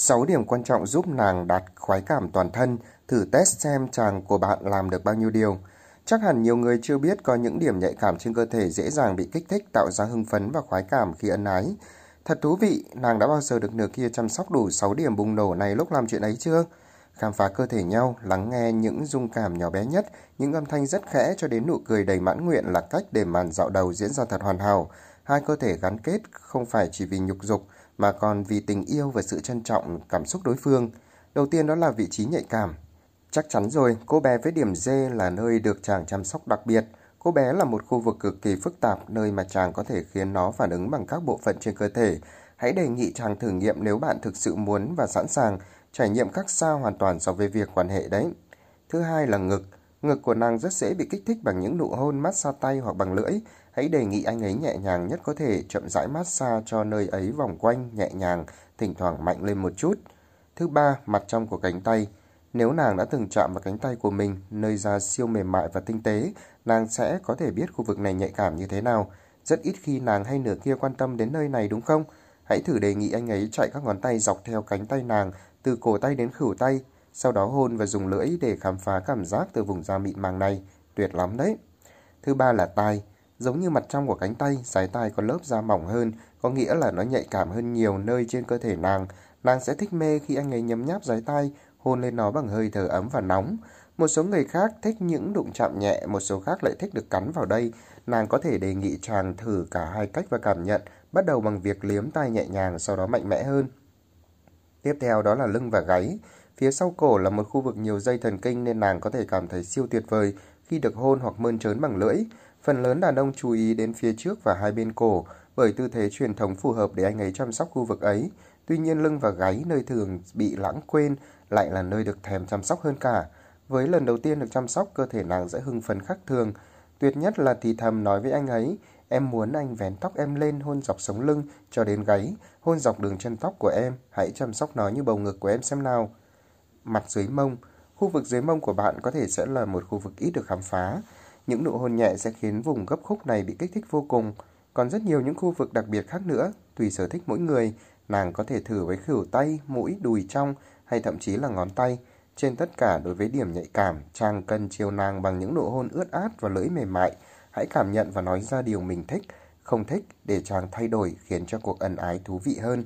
6 điểm quan trọng giúp nàng đạt khoái cảm toàn thân, thử test xem chàng của bạn làm được bao nhiêu điều. Chắc hẳn nhiều người chưa biết có những điểm nhạy cảm trên cơ thể dễ dàng bị kích thích tạo ra hưng phấn và khoái cảm khi ân ái. Thật thú vị, nàng đã bao giờ được nửa kia chăm sóc đủ 6 điểm bùng nổ này lúc làm chuyện ấy chưa? Khám phá cơ thể nhau, lắng nghe những dung cảm nhỏ bé nhất, những âm thanh rất khẽ cho đến nụ cười đầy mãn nguyện là cách để màn dạo đầu diễn ra thật hoàn hảo. Hai cơ thể gắn kết không phải chỉ vì nhục dục, mà còn vì tình yêu và sự trân trọng cảm xúc đối phương. Đầu tiên đó là vị trí nhạy cảm. Chắc chắn rồi, cô bé với điểm D là nơi được chàng chăm sóc đặc biệt. Cô bé là một khu vực cực kỳ phức tạp, nơi mà chàng có thể khiến nó phản ứng bằng các bộ phận trên cơ thể. Hãy đề nghị chàng thử nghiệm nếu bạn thực sự muốn và sẵn sàng, trải nghiệm khác xa hoàn toàn so với việc quan hệ đấy. Thứ hai là ngực. Ngực của nàng rất dễ bị kích thích bằng những nụ hôn massage tay hoặc bằng lưỡi. Hãy đề nghị anh ấy nhẹ nhàng nhất có thể, chậm rãi massage cho nơi ấy vòng quanh, nhẹ nhàng, thỉnh thoảng mạnh lên một chút. Thứ ba, mặt trong của cánh tay. Nếu nàng đã từng chạm vào cánh tay của mình, nơi da siêu mềm mại và tinh tế, nàng sẽ có thể biết khu vực này nhạy cảm như thế nào. Rất ít khi nàng hay nửa kia quan tâm đến nơi này đúng không? Hãy thử đề nghị anh ấy chạy các ngón tay dọc theo cánh tay nàng, từ cổ tay đến khửu tay, sau đó hôn và dùng lưỡi để khám phá cảm giác từ vùng da mịn màng này. Tuyệt lắm đấy. Thứ ba là tai. Giống như mặt trong của cánh tay, sái tai có lớp da mỏng hơn, có nghĩa là nó nhạy cảm hơn nhiều nơi trên cơ thể nàng. Nàng sẽ thích mê khi anh ấy nhấm nháp sái tai, hôn lên nó bằng hơi thở ấm và nóng. Một số người khác thích những đụng chạm nhẹ, một số khác lại thích được cắn vào đây. Nàng có thể đề nghị chàng thử cả hai cách và cảm nhận, bắt đầu bằng việc liếm tai nhẹ nhàng, sau đó mạnh mẽ hơn. Tiếp theo đó là lưng và gáy. Phía sau cổ là một khu vực nhiều dây thần kinh nên nàng có thể cảm thấy siêu tuyệt vời khi được hôn hoặc mơn trớn bằng lưỡi. Phần lớn đàn ông chú ý đến phía trước và hai bên cổ bởi tư thế truyền thống phù hợp để anh ấy chăm sóc khu vực ấy. Tuy nhiên lưng và gáy nơi thường bị lãng quên lại là nơi được thèm chăm sóc hơn cả. Với lần đầu tiên được chăm sóc, cơ thể nàng sẽ hưng phấn khác thường. Tuyệt nhất là thì thầm nói với anh ấy, em muốn anh vén tóc em lên hôn dọc sống lưng cho đến gáy, hôn dọc đường chân tóc của em, hãy chăm sóc nó như bầu ngực của em xem nào. Mặt dưới mông, khu vực dưới mông của bạn có thể sẽ là một khu vực ít được khám phá. Những nụ hôn nhẹ sẽ khiến vùng gấp khúc này bị kích thích vô cùng. Còn rất nhiều những khu vực đặc biệt khác nữa, tùy sở thích mỗi người, nàng có thể thử với khửu tay, mũi, đùi trong hay thậm chí là ngón tay. Trên tất cả đối với điểm nhạy cảm, chàng cần chiều nàng bằng những nụ hôn ướt át và lưỡi mềm mại. Hãy cảm nhận và nói ra điều mình thích, không thích để chàng thay đổi khiến cho cuộc ân ái thú vị hơn.